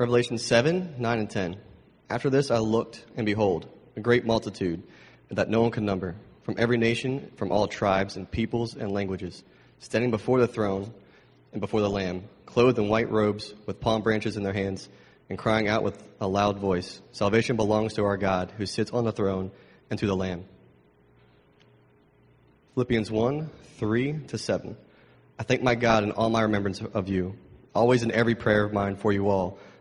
Revelation 7, 9, and 10. After this I looked, and behold, a great multitude that no one could number, from every nation, from all tribes and peoples and languages, standing before the throne and before the Lamb, clothed in white robes, with palm branches in their hands, and crying out with a loud voice Salvation belongs to our God, who sits on the throne, and to the Lamb. Philippians 1, 3 to 7. I thank my God in all my remembrance of you, always in every prayer of mine for you all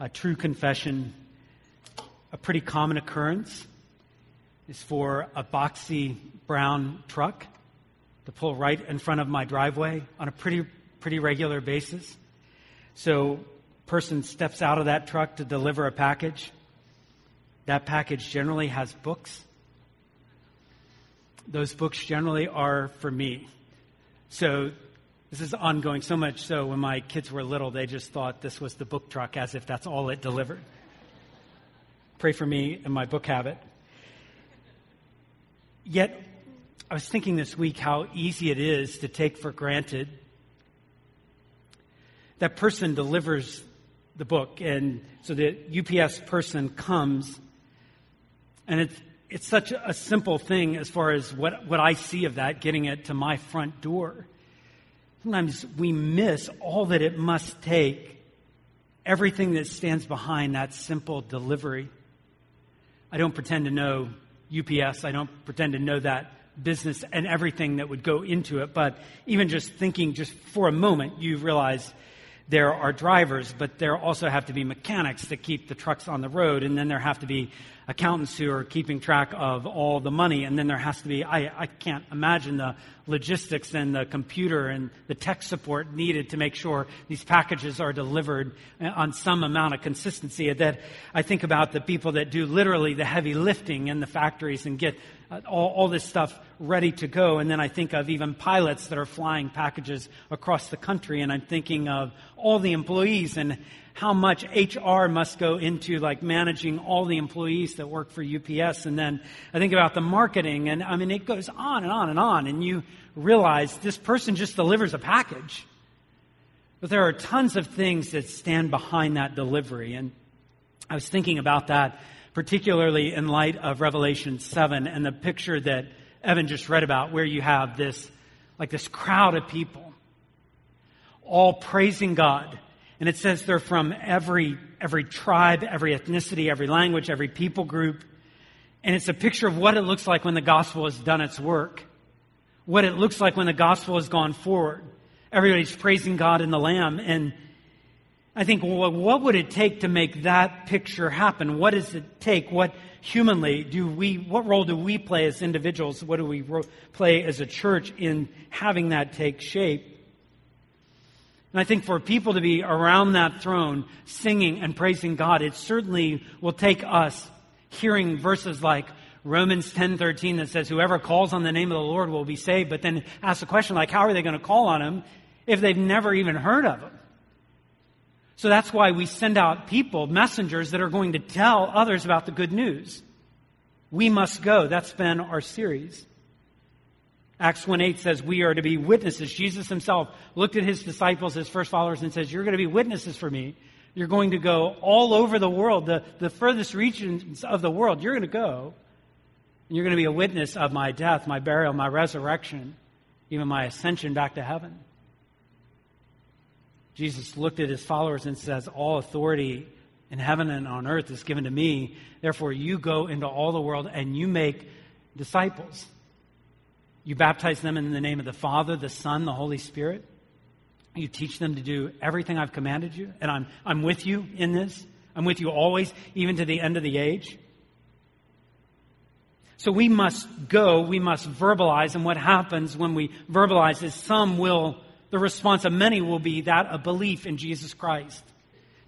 a true confession, a pretty common occurrence, is for a boxy brown truck to pull right in front of my driveway on a pretty pretty regular basis. So, person steps out of that truck to deliver a package. That package generally has books. Those books generally are for me. So this is ongoing, so much so when my kids were little, they just thought this was the book truck as if that's all it delivered. Pray for me and my book habit. Yet, I was thinking this week how easy it is to take for granted that person delivers the book, and so the UPS person comes, and it's it's such a simple thing as far as what, what I see of that, getting it to my front door. Sometimes we miss all that it must take, everything that stands behind that simple delivery. I don't pretend to know UPS. I don't pretend to know that business and everything that would go into it. But even just thinking just for a moment, you realize there are drivers, but there also have to be mechanics that keep the trucks on the road, and then there have to be accountants who are keeping track of all the money, and then there has to be, I, I can't imagine the logistics and the computer and the tech support needed to make sure these packages are delivered uh, on some amount of consistency. That I think about the people that do literally the heavy lifting in the factories and get uh, all, all this stuff ready to go. And then I think of even pilots that are flying packages across the country. And I'm thinking of all the employees and how much HR must go into like managing all the employees that work for UPS. And then I think about the marketing and I mean, it goes on and on and on. And you realize this person just delivers a package. But there are tons of things that stand behind that delivery. And I was thinking about that particularly in light of Revelation 7 and the picture that Evan just read about, where you have this, like this crowd of people, all praising God. And it says they're from every, every tribe, every ethnicity, every language, every people group. And it's a picture of what it looks like when the gospel has done its work. What it looks like when the gospel has gone forward. Everybody's praising God in the Lamb. And I think, well, what would it take to make that picture happen? What does it take? What humanly do we, what role do we play as individuals? What do we play as a church in having that take shape? And I think for people to be around that throne singing and praising God, it certainly will take us hearing verses like Romans 10:13 that says whoever calls on the name of the Lord will be saved, but then ask the question like how are they going to call on him if they've never even heard of him? So that's why we send out people, messengers that are going to tell others about the good news. We must go. That's been our series. Acts 1 8 says we are to be witnesses. Jesus himself looked at his disciples, his first followers, and says, You're going to be witnesses for me. You're going to go all over the world, the, the furthest regions of the world. You're going to go. And you're going to be a witness of my death, my burial, my resurrection, even my ascension back to heaven. Jesus looked at his followers and says, All authority in heaven and on earth is given to me. Therefore, you go into all the world and you make disciples. You baptize them in the name of the Father, the Son, the Holy Spirit. You teach them to do everything I've commanded you. And I'm, I'm with you in this. I'm with you always, even to the end of the age. So we must go, we must verbalize, and what happens when we verbalize is some will the response of many will be that of belief in Jesus Christ.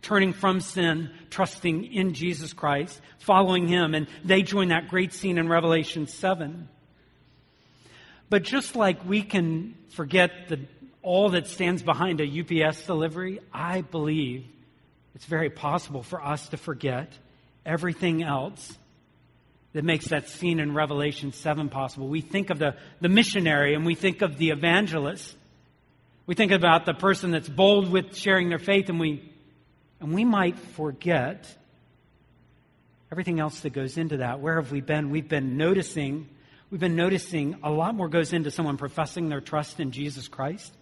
turning from sin, trusting in Jesus Christ, following Him, and they join that great scene in Revelation 7. But just like we can forget the, all that stands behind a UPS delivery, I believe it's very possible for us to forget everything else that makes that scene in Revelation 7 possible. We think of the, the missionary and we think of the evangelist. We think about the person that's bold with sharing their faith and we and we might forget everything else that goes into that. Where have we been? We've been noticing, we've been noticing a lot more goes into someone professing their trust in Jesus Christ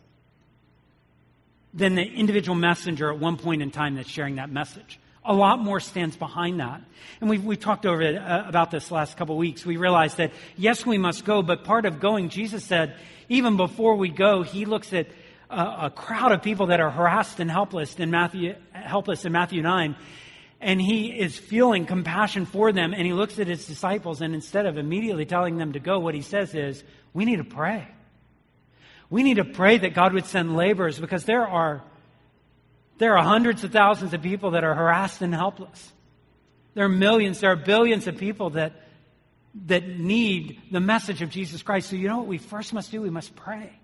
than the individual messenger at one point in time that's sharing that message. A lot more stands behind that. And we've, we talked over it, uh, about this last couple of weeks. We realized that, yes, we must go, but part of going, Jesus said, even before we go, he looks at a, a crowd of people that are harassed and helpless in Matthew, helpless in Matthew 9. And he is feeling compassion for them. And he looks at his disciples. And instead of immediately telling them to go, what he says is, we need to pray. We need to pray that God would send laborers because there are, there are hundreds of thousands of people that are harassed and helpless. There are millions, there are billions of people that, that need the message of Jesus Christ. So you know what we first must do? We must pray.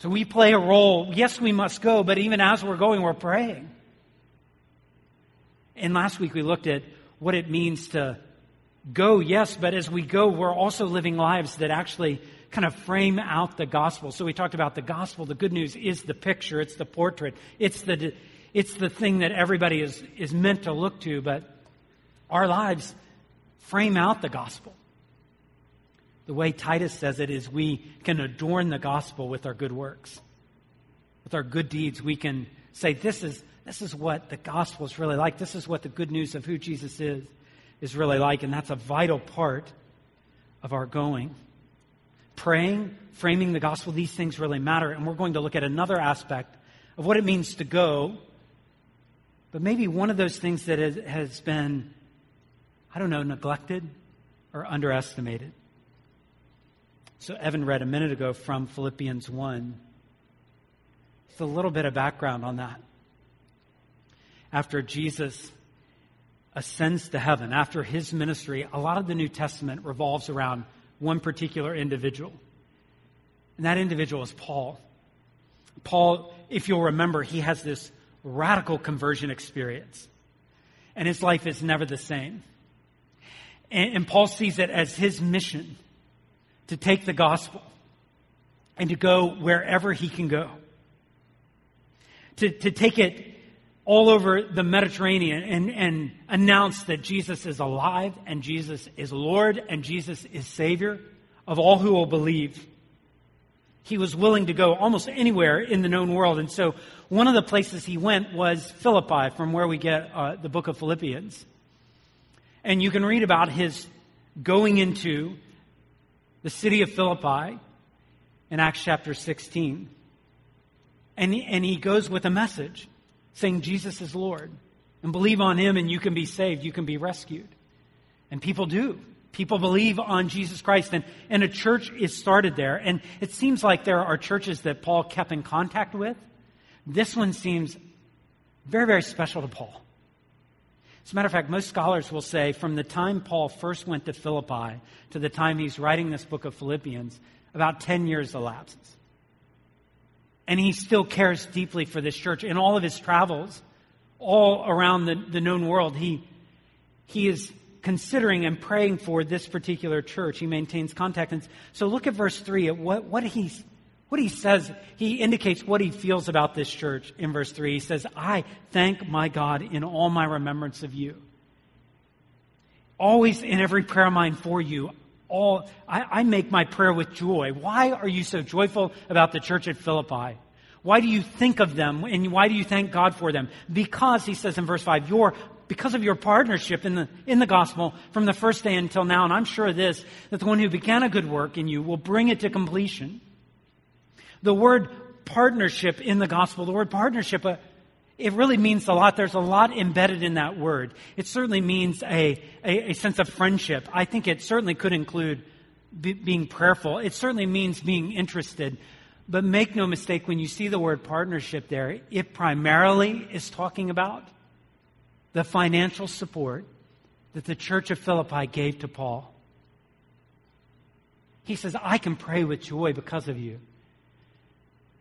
So we play a role. Yes, we must go, but even as we're going, we're praying. And last week we looked at what it means to go, yes, but as we go, we're also living lives that actually kind of frame out the gospel. So we talked about the gospel. The good news is the picture, it's the portrait, it's the, it's the thing that everybody is, is meant to look to, but our lives frame out the gospel. The way Titus says it is we can adorn the gospel with our good works. With our good deeds, we can say, this is, this is what the gospel is really like. This is what the good news of who Jesus is, is really like. And that's a vital part of our going. Praying, framing the gospel, these things really matter. And we're going to look at another aspect of what it means to go. But maybe one of those things that has been, I don't know, neglected or underestimated. So, Evan read a minute ago from Philippians 1. It's a little bit of background on that. After Jesus ascends to heaven, after his ministry, a lot of the New Testament revolves around one particular individual. And that individual is Paul. Paul, if you'll remember, he has this radical conversion experience. And his life is never the same. And, and Paul sees it as his mission to take the gospel and to go wherever he can go. To, to take it all over the Mediterranean and, and announce that Jesus is alive and Jesus is Lord and Jesus is Savior of all who will believe. He was willing to go almost anywhere in the known world. And so one of the places he went was Philippi, from where we get uh, the book of Philippians. And you can read about his going into the city of Philippi in Acts chapter 16. And he, and he goes with a message saying Jesus is Lord. And believe on him and you can be saved, you can be rescued. And people do. People believe on Jesus Christ. And, and a church is started there. And it seems like there are churches that Paul kept in contact with. This one seems very, very special to Paul. As a matter of fact, most scholars will say from the time Paul first went to Philippi to the time he's writing this book of Philippians, about 10 years elapses. And he still cares deeply for this church. In all of his travels, all around the, the known world, he, he is considering and praying for this particular church. He maintains contact. And so look at verse 3 at what, what he's what he says, he indicates what he feels about this church in verse 3. He says, I thank my God in all my remembrance of you. Always in every prayer of mine for you, all I, I make my prayer with joy. Why are you so joyful about the church at Philippi? Why do you think of them and why do you thank God for them? Because, he says in verse 5, your, because of your partnership in the, in the gospel from the first day until now, and I'm sure of this, that the one who began a good work in you will bring it to completion. The word partnership in the gospel, the word partnership, uh, it really means a lot. There's a lot embedded in that word. It certainly means a, a, a sense of friendship. I think it certainly could include be, being prayerful. It certainly means being interested. But make no mistake, when you see the word partnership there, it primarily is talking about the financial support that the church of Philippi gave to Paul. He says, I can pray with joy because of you,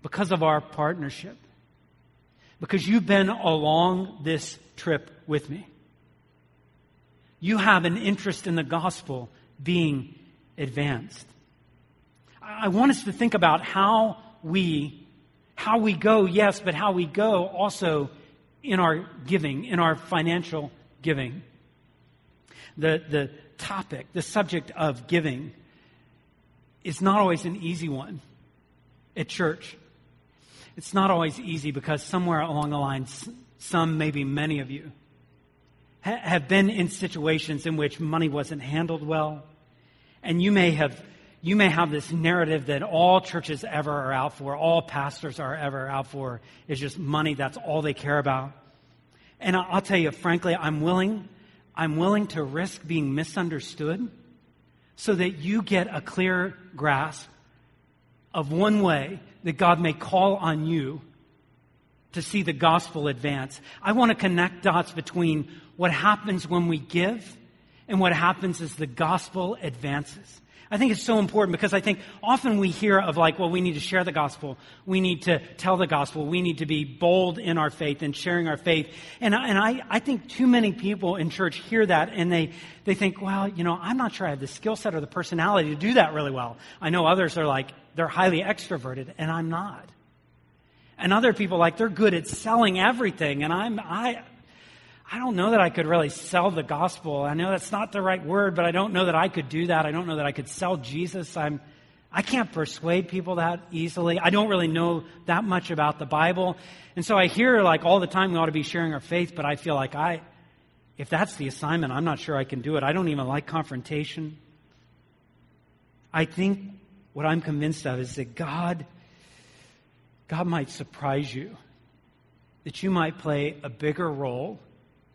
because of our partnership, because you've been along this trip with me. You have an interest in the gospel being advanced. I want us to think about how we, how we go, yes, but how we go also in our giving, in our financial giving. The, the topic, the subject of giving is not always an easy one at church. It's not always easy because somewhere along the line, some, maybe many of you, ha- have been in situations in which money wasn't handled well. And you may have you may have this narrative that all churches ever are out for, all pastors are ever out for, is just money. That's all they care about. And I'll tell you, frankly, I'm willing, I'm willing to risk being misunderstood so that you get a clear grasp of one way that God may call on you to see the gospel advance. I want to connect dots between what happens when we give and what happens as the gospel advances. I think it's so important because I think often we hear of like, well, we need to share the gospel. We need to tell the gospel. We need to be bold in our faith and sharing our faith. And, and I, I think too many people in church hear that and they, they think, well, you know, I'm not sure I have the skill set or the personality to do that really well. I know others are like, they're highly extroverted and I'm not. And other people like, they're good at selling everything and I'm, I, I don't know that I could really sell the gospel. I know that's not the right word, but I don't know that I could do that. I don't know that I could sell Jesus. I'm, I can't persuade people that easily. I don't really know that much about the Bible. And so I hear like all the time we ought to be sharing our faith, but I feel like I, if that's the assignment, I'm not sure I can do it. I don't even like confrontation. I think what I'm convinced of is that God, God might surprise you, that you might play a bigger role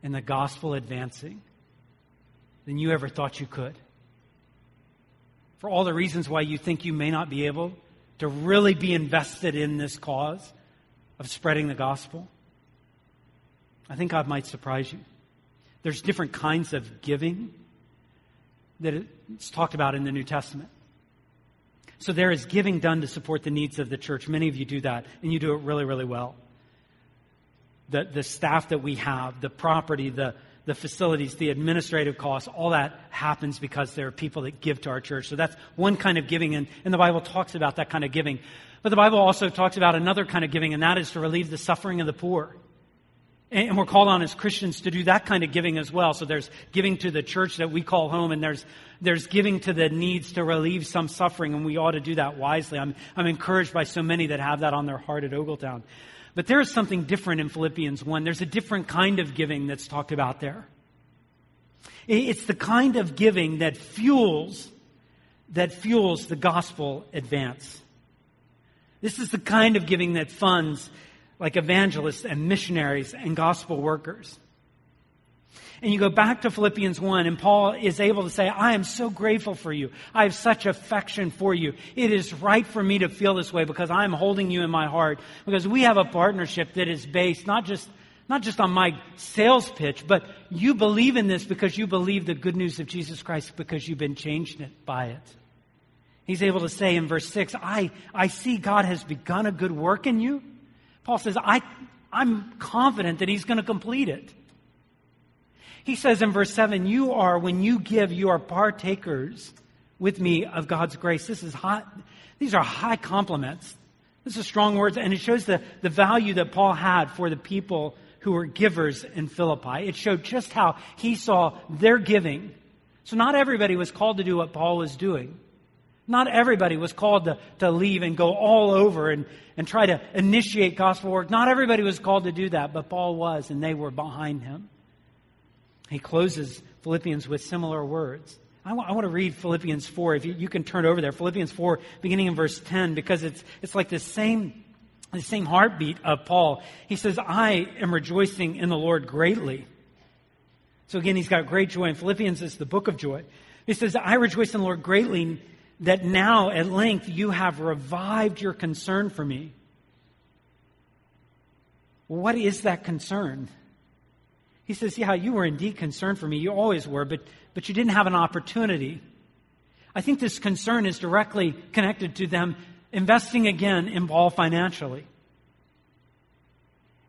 in the gospel advancing than you ever thought you could. For all the reasons why you think you may not be able to really be invested in this cause of spreading the gospel, I think God might surprise you. There's different kinds of giving that it's talked about in the New Testament. So there is giving done to support the needs of the church. Many of you do that, and you do it really, really well the, the staff that we have, the property, the, the facilities, the administrative costs, all that happens because there are people that give to our church. So that's one kind of giving, and, and the Bible talks about that kind of giving. But the Bible also talks about another kind of giving, and that is to relieve the suffering of the poor. And, we're called on as Christians to do that kind of giving as well. So there's giving to the church that we call home, and there's there's giving to the needs to relieve some suffering, and we ought to do that wisely. I'm, I'm encouraged by so many that have that on their heart at Ogletown. But there is something different in Philippians 1. There's a different kind of giving that's talked about there. It's the kind of giving that fuels, that fuels the gospel advance. This is the kind of giving that funds like evangelists and missionaries and gospel workers. And you go back to Philippians 1, and Paul is able to say, I am so grateful for you. I have such affection for you. It is right for me to feel this way because I'm holding you in my heart. Because we have a partnership that is based not just, not just on my sales pitch, but you believe in this because you believe the good news of Jesus Christ because you've been changed by it. He's able to say in verse 6, I, I see God has begun a good work in you. Paul says, I, I'm confident that he's going to complete it. He says in verse 7, You are, when you give, you are partakers with me of God's grace. This is hot. These are high compliments. This is strong words, and it shows the, the value that Paul had for the people who were givers in Philippi. It showed just how he saw their giving. So not everybody was called to do what Paul was doing. Not everybody was called to, to leave and go all over and, and try to initiate gospel work. Not everybody was called to do that, but Paul was, and they were behind him. He closes Philippians with similar words. I want, want to read Philippians 4. If you, you, can turn over there, Philippians 4, beginning in verse 10, because it's, it's like the same, the same heartbeat of Paul. He says, I am rejoicing in the Lord greatly. So again, he's got great joy. And Philippians is the book of joy. He says, I rejoice in the Lord greatly that now at length you have revived your concern for me. What is that concern? He says, Yeah, you were indeed concerned for me. You always were, but, but you didn't have an opportunity. I think this concern is directly connected to them investing again in Paul financially.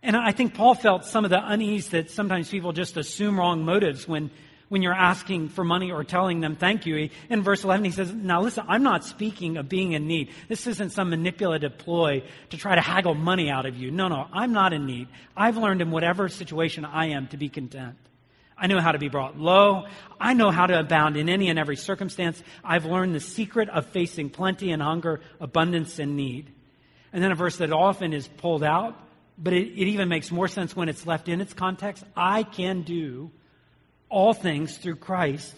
And I think Paul felt some of the unease that sometimes people just assume wrong motives when when you're asking for money or telling them thank you. In verse 11, he says, Now listen, I'm not speaking of being in need. This isn't some manipulative ploy to try to haggle money out of you. No, no, I'm not in need. I've learned in whatever situation I am to be content. I know how to be brought low. I know how to abound in any and every circumstance. I've learned the secret of facing plenty and hunger, abundance and need. And then a verse that often is pulled out, but it, it even makes more sense when it's left in its context. I can do all things through Christ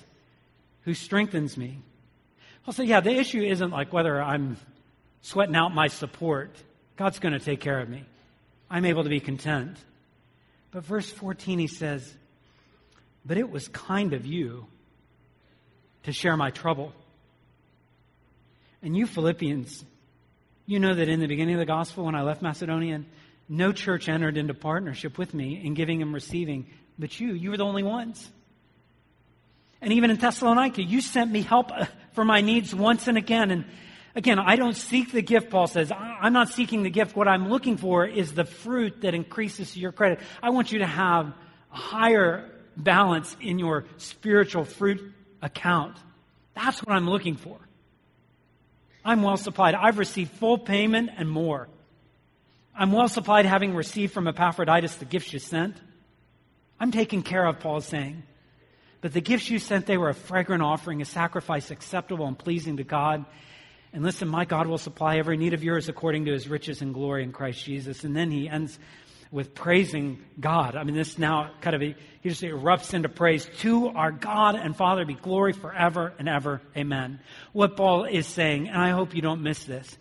who strengthens me. I'll say, yeah, the issue isn't like whether I'm sweating out my support. God's going to take care of me. I'm able to be content. But verse 14, he says, But it was kind of you to share my trouble. And you Philippians, you know that in the beginning of the gospel, when I left Macedonia, no church entered into partnership with me in giving and receiving, but you, you were the only ones. And even in Thessalonica, you sent me help uh, for my needs once and again. And again, I don't seek the gift, Paul says. I'm not seeking the gift. What I'm looking for is the fruit that increases your credit. I want you to have a higher balance in your spiritual fruit account. That's what I'm looking for. I'm well supplied. I've received full payment and more. I'm well supplied having received from Epaphroditus the gifts you sent. I'm taken care of, Paul's saying. But the gifts you sent, they were a fragrant offering, a sacrifice acceptable and pleasing to God. And listen, my God will supply every need of yours according to his riches and glory in Christ Jesus. And then he ends with praising God. I mean, this now kind of, he just erupts into praise. To our God and Father be glory forever and ever. Amen. What Paul is saying, and I hope you don't miss this,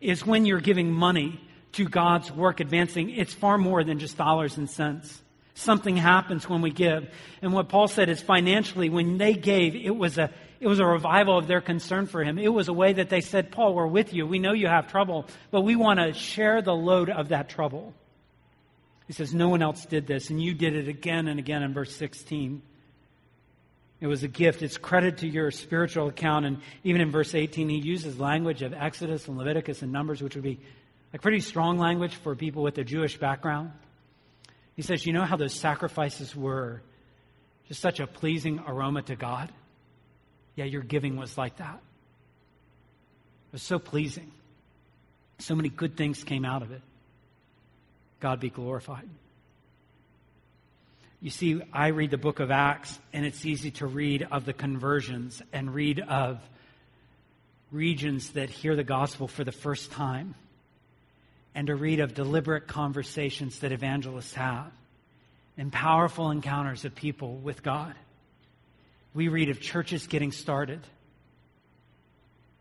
is when you're giving money to God's work advancing, it's far more than just dollars and cents something happens when we give. And what Paul said is financially, when they gave, it was a, it was a revival of their concern for him. It was a way that they said, Paul, we're with you. We know you have trouble, but we want to share the load of that trouble. He says, no one else did this, and you did it again and again in verse 16. It was a gift. It's credit to your spiritual account. And even in verse 18, he uses language of Exodus and Leviticus and Numbers, which would be a pretty strong language for people with a Jewish background. He says, You know how those sacrifices were just such a pleasing aroma to God? Yeah, your giving was like that. It was so pleasing. So many good things came out of it. God be glorified. You see, I read the book of Acts, and it's easy to read of the conversions and read of regions that hear the gospel for the first time and to read of deliberate conversations that evangelists have and powerful encounters of people with God. We read of churches getting started.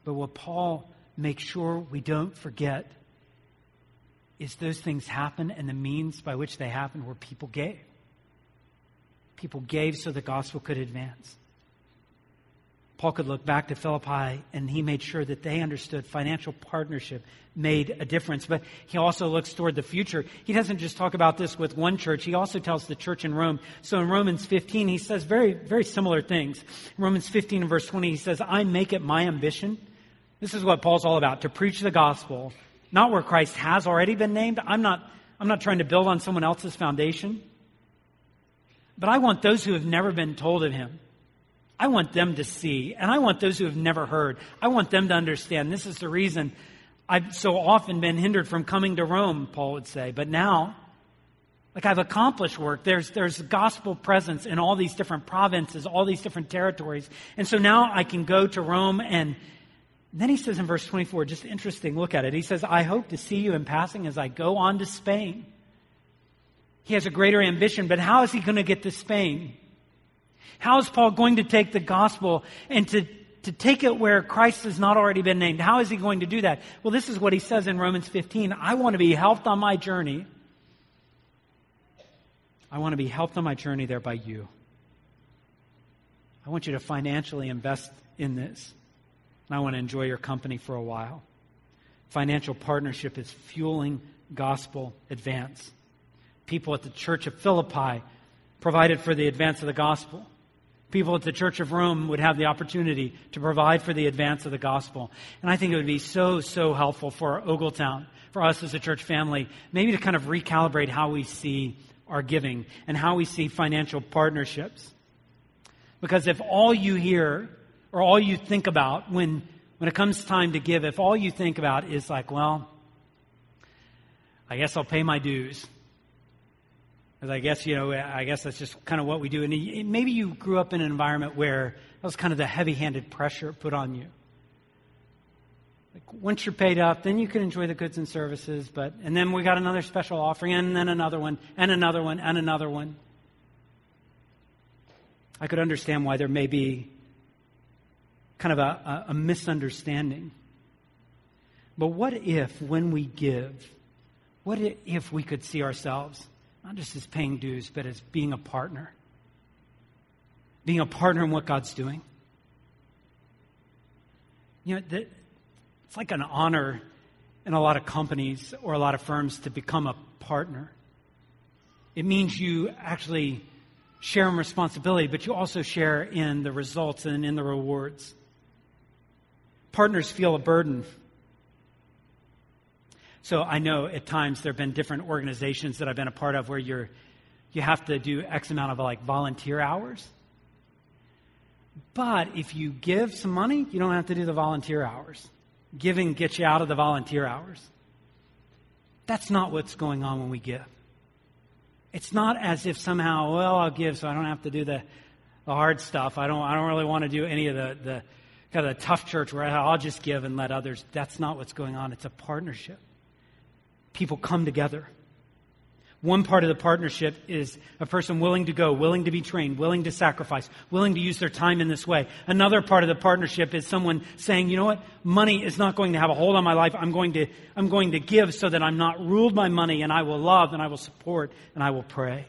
But what Paul makes sure we don't forget is those things happen and the means by which they happened were people gave. People gave so the gospel could advance. Paul could look back to Philippi and he made sure that they understood financial partnership made a difference. But he also looks toward the future. He doesn't just talk about this with one church. He also tells the church in Rome. So in Romans 15, he says very, very similar things. Romans 15 and verse 20, he says, I make it my ambition. This is what Paul's all about, to preach the gospel, not where Christ has already been named. I'm not, I'm not trying to build on someone else's foundation. But I want those who have never been told of him I want them to see, and I want those who have never heard, I want them to understand. This is the reason I've so often been hindered from coming to Rome, Paul would say. But now, like I've accomplished work. There's, there's gospel presence in all these different provinces, all these different territories. And so now I can go to Rome and then he says in verse 24, just interesting, look at it. He says, I hope to see you in passing as I go on to Spain. He has a greater ambition, but how is he going to get to Spain? How is Paul going to take the gospel and to, to take it where Christ has not already been named? How is he going to do that? Well, this is what he says in Romans 15. I want to be helped on my journey. I want to be helped on my journey there by you. I want you to financially invest in this. and I want to enjoy your company for a while. Financial partnership is fueling gospel advance. People at the church of Philippi provided for the advance of the gospel. People at the Church of Rome would have the opportunity to provide for the advance of the gospel. And I think it would be so, so helpful for Ogletown, for us as a church family, maybe to kind of recalibrate how we see our giving and how we see financial partnerships. Because if all you hear or all you think about when, when it comes time to give, if all you think about is like, well, I guess I'll pay my dues. Because I guess, you know, I guess that's just kind of what we do. And maybe you grew up in an environment where that was kind of the heavy handed pressure put on you. Like once you're paid up, then you can enjoy the goods and services. But, and then we got another special offering, and then another one, and another one, and another one. I could understand why there may be kind of a, a misunderstanding. But what if, when we give, what if we could see ourselves not just as paying dues, but as being a partner? Being a partner in what God's doing? You know, the, it's like an honor in a lot of companies or a lot of firms to become a partner. It means you actually share in responsibility, but you also share in the results and in the rewards. Partners feel a burden so I know at times there have been different organizations that I've been a part of where you're you have to do X amount of like volunteer hours. But if you give some money, you don't have to do the volunteer hours. Giving gets you out of the volunteer hours. That's not what's going on when we give. It's not as if somehow, well, I'll give so I don't have to do the, the hard stuff. I don't, I don't really want to do any of the, the kind of the tough church where I'll just give and let others. That's not what's going on. It's a partnership people come together. One part of the partnership is a person willing to go, willing to be trained, willing to sacrifice, willing to use their time in this way. Another part of the partnership is someone saying, you know what? Money is not going to have a hold on my life. I'm going to, I'm going to give so that I'm not ruled by money and I will love and I will support and I will pray.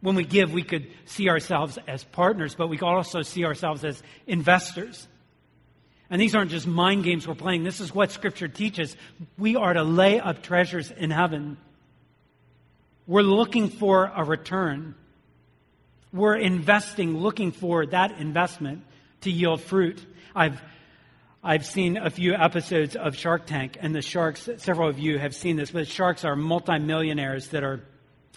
When we give, we could see ourselves as partners, but we could also see ourselves as investors. And these aren't just mind games we're playing. This is what Scripture teaches. We are to lay up treasures in heaven. We're looking for a return. We're investing, looking for that investment to yield fruit. I've, I've seen a few episodes of Shark Tank, and the sharks, several of you have seen this, but sharks are multimillionaires that are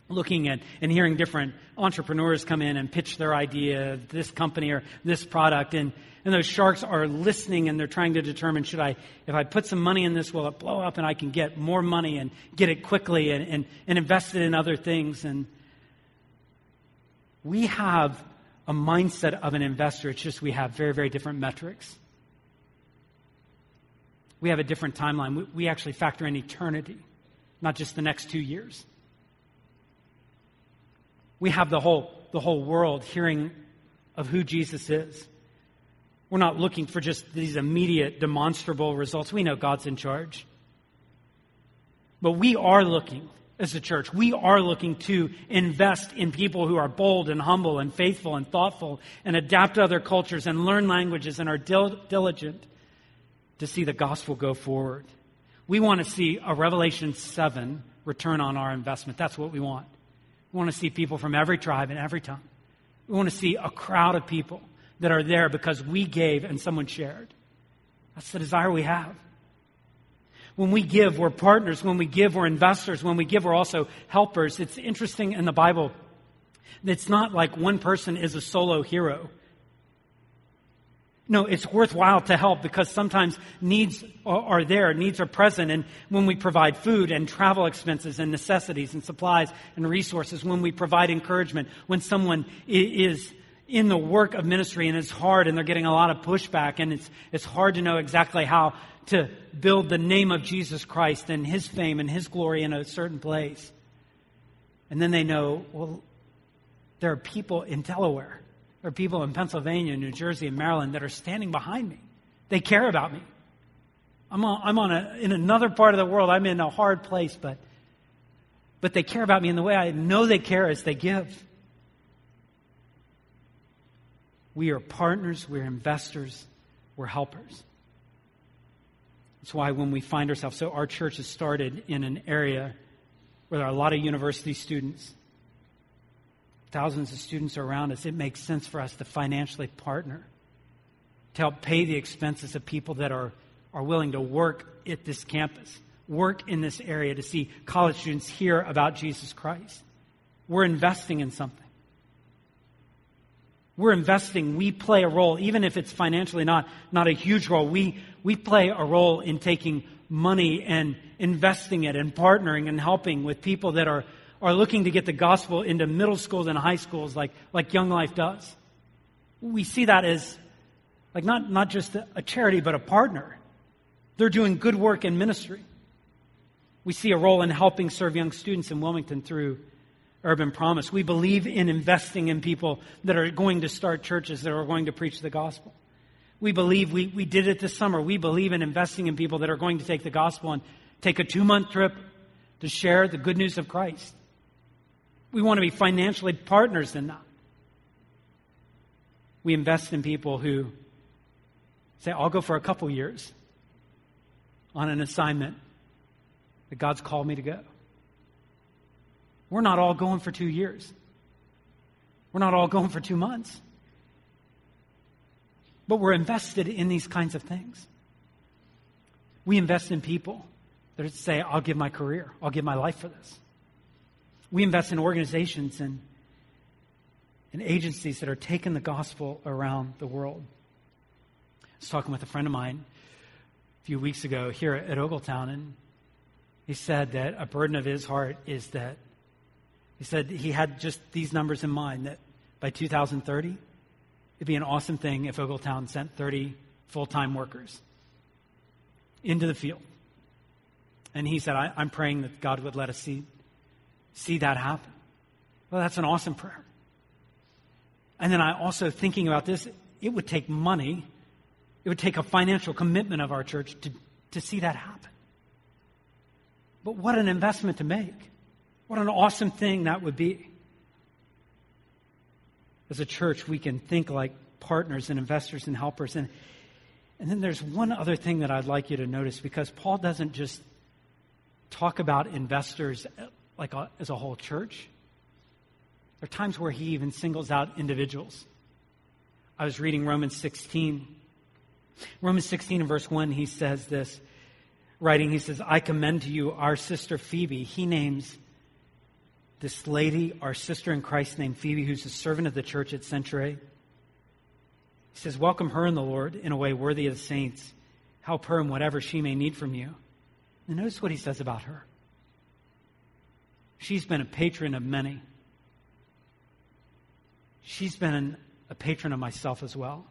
looking at and hearing different entrepreneurs come in and pitch their idea, this company or this product. And and those sharks are listening and they're trying to determine should I, if I put some money in this, will it blow up and I can get more money and get it quickly and, and, and invest it in other things? And we have a mindset of an investor. It's just we have very, very different metrics. We have a different timeline. We, we actually factor in eternity, not just the next two years. We have the whole, the whole world hearing of who Jesus is. We're not looking for just these immediate demonstrable results. We know God's in charge. But we are looking as a church, we are looking to invest in people who are bold and humble and faithful and thoughtful and adapt to other cultures and learn languages and are dil- diligent to see the gospel go forward. We want to see a Revelation 7 return on our investment. That's what we want. We want to see people from every tribe and every tongue. We want to see a crowd of people that are there because we gave and someone shared. That's the desire we have. When we give, we're partners. When we give, we're investors. When we give, we're also helpers. It's interesting in the Bible. It's not like one person is a solo hero. No, it's worthwhile to help because sometimes needs are there, needs are present. And when we provide food and travel expenses and necessities and supplies and resources, when we provide encouragement, when someone is in the work of ministry and it's hard and they're getting a lot of pushback and it's, it's hard to know exactly how to build the name of Jesus Christ and his fame and his glory in a certain place. And then they know, well, there are people in Delaware, there are people in Pennsylvania, New Jersey, and Maryland that are standing behind me. They care about me. I'm on, I'm on a, in another part of the world. I'm in a hard place, but, but they care about me in the way I know they care as they give. We are partners, we're investors, we're helpers. That's why when we find ourselves, so our church is started in an area where there are a lot of university students, thousands of students are around us. It makes sense for us to financially partner to help pay the expenses of people that are, are willing to work at this campus, work in this area to see college students hear about Jesus Christ. We're investing in something. We're investing. We play a role, even if it's financially not, not a huge role. We, we play a role in taking money and investing it and partnering and helping with people that are, are looking to get the gospel into middle schools and high schools like, like Young Life does. We see that as like not, not just a charity, but a partner. They're doing good work in ministry. We see a role in helping serve young students in Wilmington through Urban Promise. We believe in investing in people that are going to start churches, that are going to preach the gospel. We believe, we, we did it this summer, we believe in investing in people that are going to take the gospel and take a two month trip to share the good news of Christ. We want to be financially partners in that. We invest in people who say, I'll go for a couple years on an assignment that God's called me to go. We're not all going for two years. We're not all going for two months. But we're invested in these kinds of things. We invest in people that say, I'll give my career, I'll give my life for this. We invest in organizations and, and agencies that are taking the gospel around the world. I was talking with a friend of mine a few weeks ago here at Ogletown, and he said that a burden of his heart is that he said he had just these numbers in mind that by 2030, it'd be an awesome thing if Ogletown sent 30 full time workers into the field. And he said, I, am praying that God would let us see, see that happen. Well, that's an awesome prayer. And then I also thinking about this, it would take money, it would take a financial commitment of our church to, to see that happen. But what an investment to make. What an awesome thing that would be. As a church, we can think like partners and investors and helpers. And, and then there's one other thing that I'd like you to notice because Paul doesn't just talk about investors uh, like a, as a whole church. There are times where he even singles out individuals. I was reading Romans 16. Romans 16 and verse 1, he says this, writing, he says, I commend to you our sister Phoebe. He names this lady, our sister in Christ named Phoebe, who's a servant of the church at Cenchreae. He says, Welcome her in the Lord in a way worthy of the saints. Help her in whatever she may need from you. And notice what he says about her. She's been a patron of many. She's been a patron of myself as well.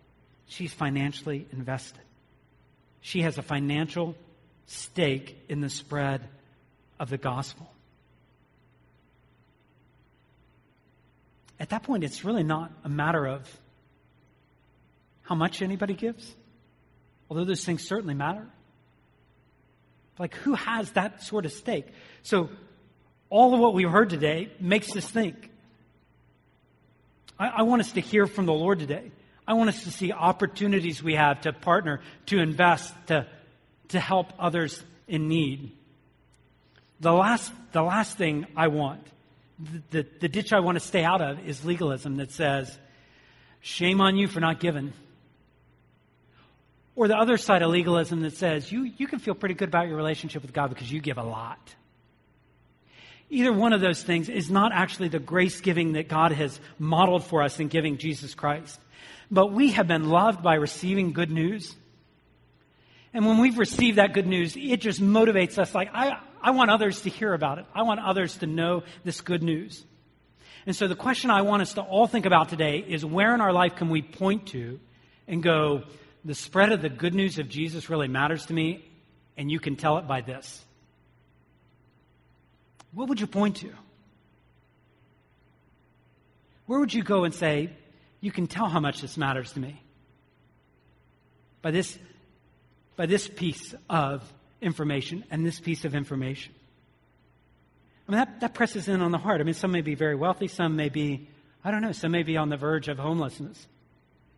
She's financially invested. She has a financial stake in the spread of the gospel. At that point, it's really not a matter of how much anybody gives, although those things certainly matter. Like, who has that sort of stake? So, all of what we've heard today makes us think. I, I want us to hear from the Lord today. I want us to see opportunities we have to partner, to invest, to, to help others in need. The last, the last thing I want the, the ditch I want to stay out of is legalism that says, shame on you for not giving. Or the other side of legalism that says, you, you can feel pretty good about your relationship with God because you give a lot. Either one of those things is not actually the grace giving that God has modeled for us in giving Jesus Christ. But we have been loved by receiving good news. And when we've received that good news, it just motivates us like, I, I want others to hear about it. I want others to know this good news. And so the question I want us to all think about today is where in our life can we point to and go, the spread of the good news of Jesus really matters to me, and you can tell it by this. What would you point to? Where would you go and say, you can tell how much this matters to me? By this, by this piece of information and this piece of information. I mean, that, that presses in on the heart. I mean, some may be very wealthy, some may be, I don't know, some may be on the verge of homelessness.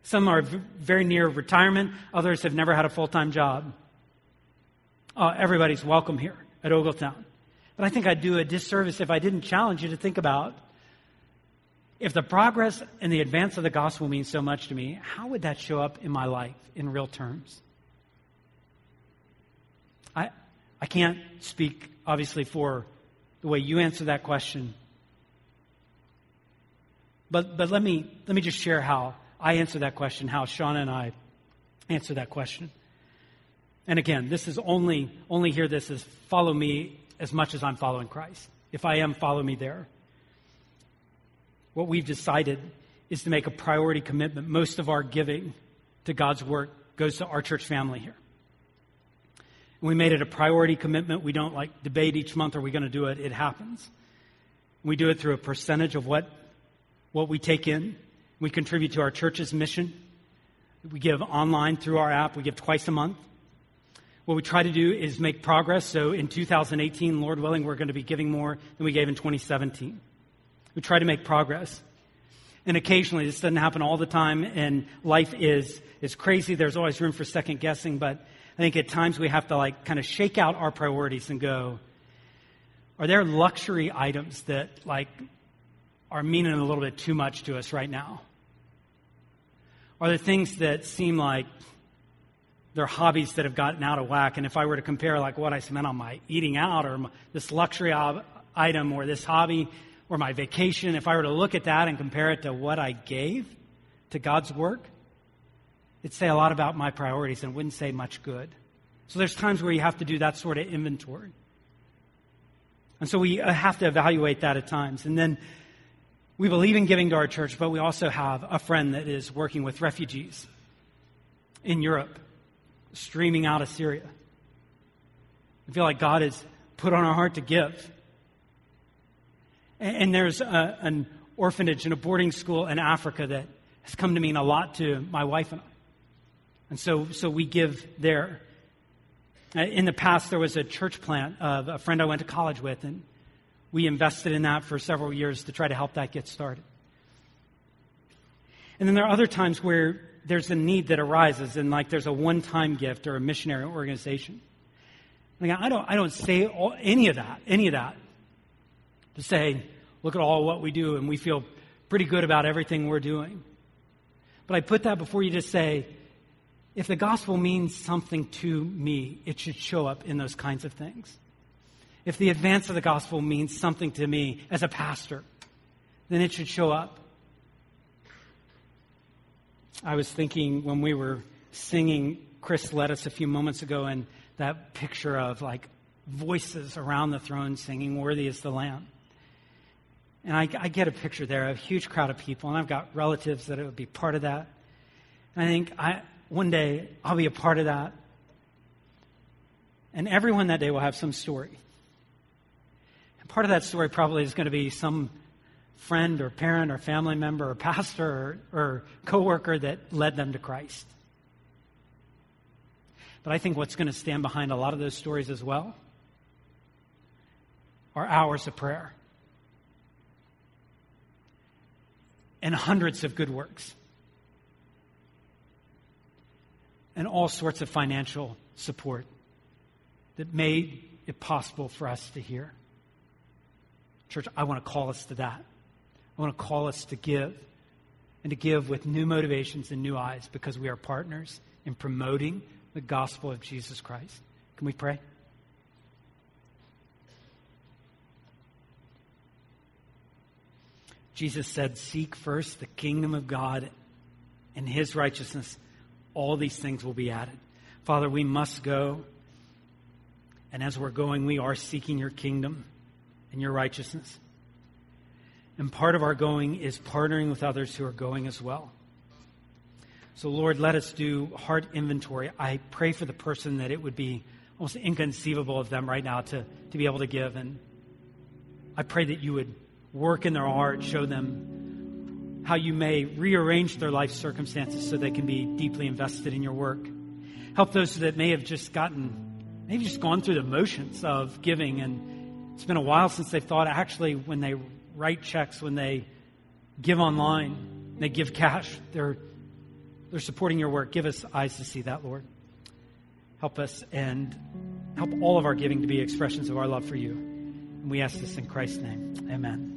Some are v- very near retirement, others have never had a full time job. Uh, everybody's welcome here at Ogletown. But I think I'd do a disservice if I didn't challenge you to think about if the progress and the advance of the gospel means so much to me, how would that show up in my life in real terms? I, I can't speak, obviously, for the way you answer that question. But, but let, me, let me just share how I answer that question, how Shauna and I answer that question. And again, this is only, only hear this as follow me as much as I'm following Christ. If I am, follow me there. What we've decided is to make a priority commitment. Most of our giving to God's work goes to our church family here. We made it a priority commitment. We don't like debate each month, are we going to do it? It happens. We do it through a percentage of what, what we take in. We contribute to our church's mission. We give online through our app. We give twice a month. What we try to do is make progress. So in 2018, Lord willing, we're going to be giving more than we gave in 2017. We try to make progress. And occasionally, this doesn't happen all the time, and life is, is crazy. There's always room for second guessing, but I think at times we have to like kind of shake out our priorities and go, are there luxury items that like are meaning a little bit too much to us right now? Are there things that seem like they're hobbies that have gotten out of whack. And if I were to compare like what I spent on my eating out or my, this luxury item or this hobby or my vacation, if I were to look at that and compare it to what I gave to God's work, it'd say a lot about my priorities and wouldn't say much good. So there's times where you have to do that sort of inventory. And so we uh, have to evaluate that at times. And then we believe in giving to our church, but we also have a friend that is working with refugees in Europe streaming out of Syria. I feel like God has put on our heart to give. And, and there's a, an orphanage and a boarding school in Africa that has come to mean a lot to my wife and I. And so, so we give there. Uh, in the past, there was a church plant of a friend I went to college with, and we invested in that for several years to try to help that get started. And then there are other times where there's a need that arises and like there's a one-time gift or a missionary organization. Like, I don't, I don't say all, any of that, any of that to say, look at all what we do and we feel pretty good about everything we're doing. But I put that before you to say, if the gospel means something to me, it should show up in those kinds of things. If the advance of the gospel means something to me as a pastor, then it should show up. I was thinking when we were singing, Chris led us a few moments ago, and that picture of like voices around the throne singing, Worthy is the Lamb. And I, I get a picture there, of a huge crowd of people, and I've got relatives that would be part of that. And I think I, one day I'll be a part of that. And everyone that day will have some story. And part of that story probably is going to be some friend or parent or family member or pastor or, or coworker that led them to Christ. But I think what's going to stand behind a lot of those stories as well are hours of prayer and hundreds of good works and all sorts of financial support that made it possible for us to hear. Church, I want to call us to that. I want to call us to give and to give with new motivations and new eyes because we are partners in promoting the gospel of Jesus Christ. Can we pray? Jesus said, Seek first the kingdom of God and his righteousness. All these things will be added. Father, we must go. And as we're going, we are seeking your kingdom and your righteousness. And part of our going is partnering with others who are going as well. So, Lord, let us do heart inventory. I pray for the person that it would be almost inconceivable of them right now to, to be able to give. And I pray that you would work in their heart, show them how you may rearrange their life circumstances so they can be deeply invested in your work. Help those that may have just gotten, maybe just gone through the motions of giving and it's been a while since they thought actually when they write checks, when they give online, they give cash, they're they're supporting your work. Give us eyes to see that, Lord. Help us and help all of our giving to be expressions of our love for you. And we ask this in Christ's name. Amen.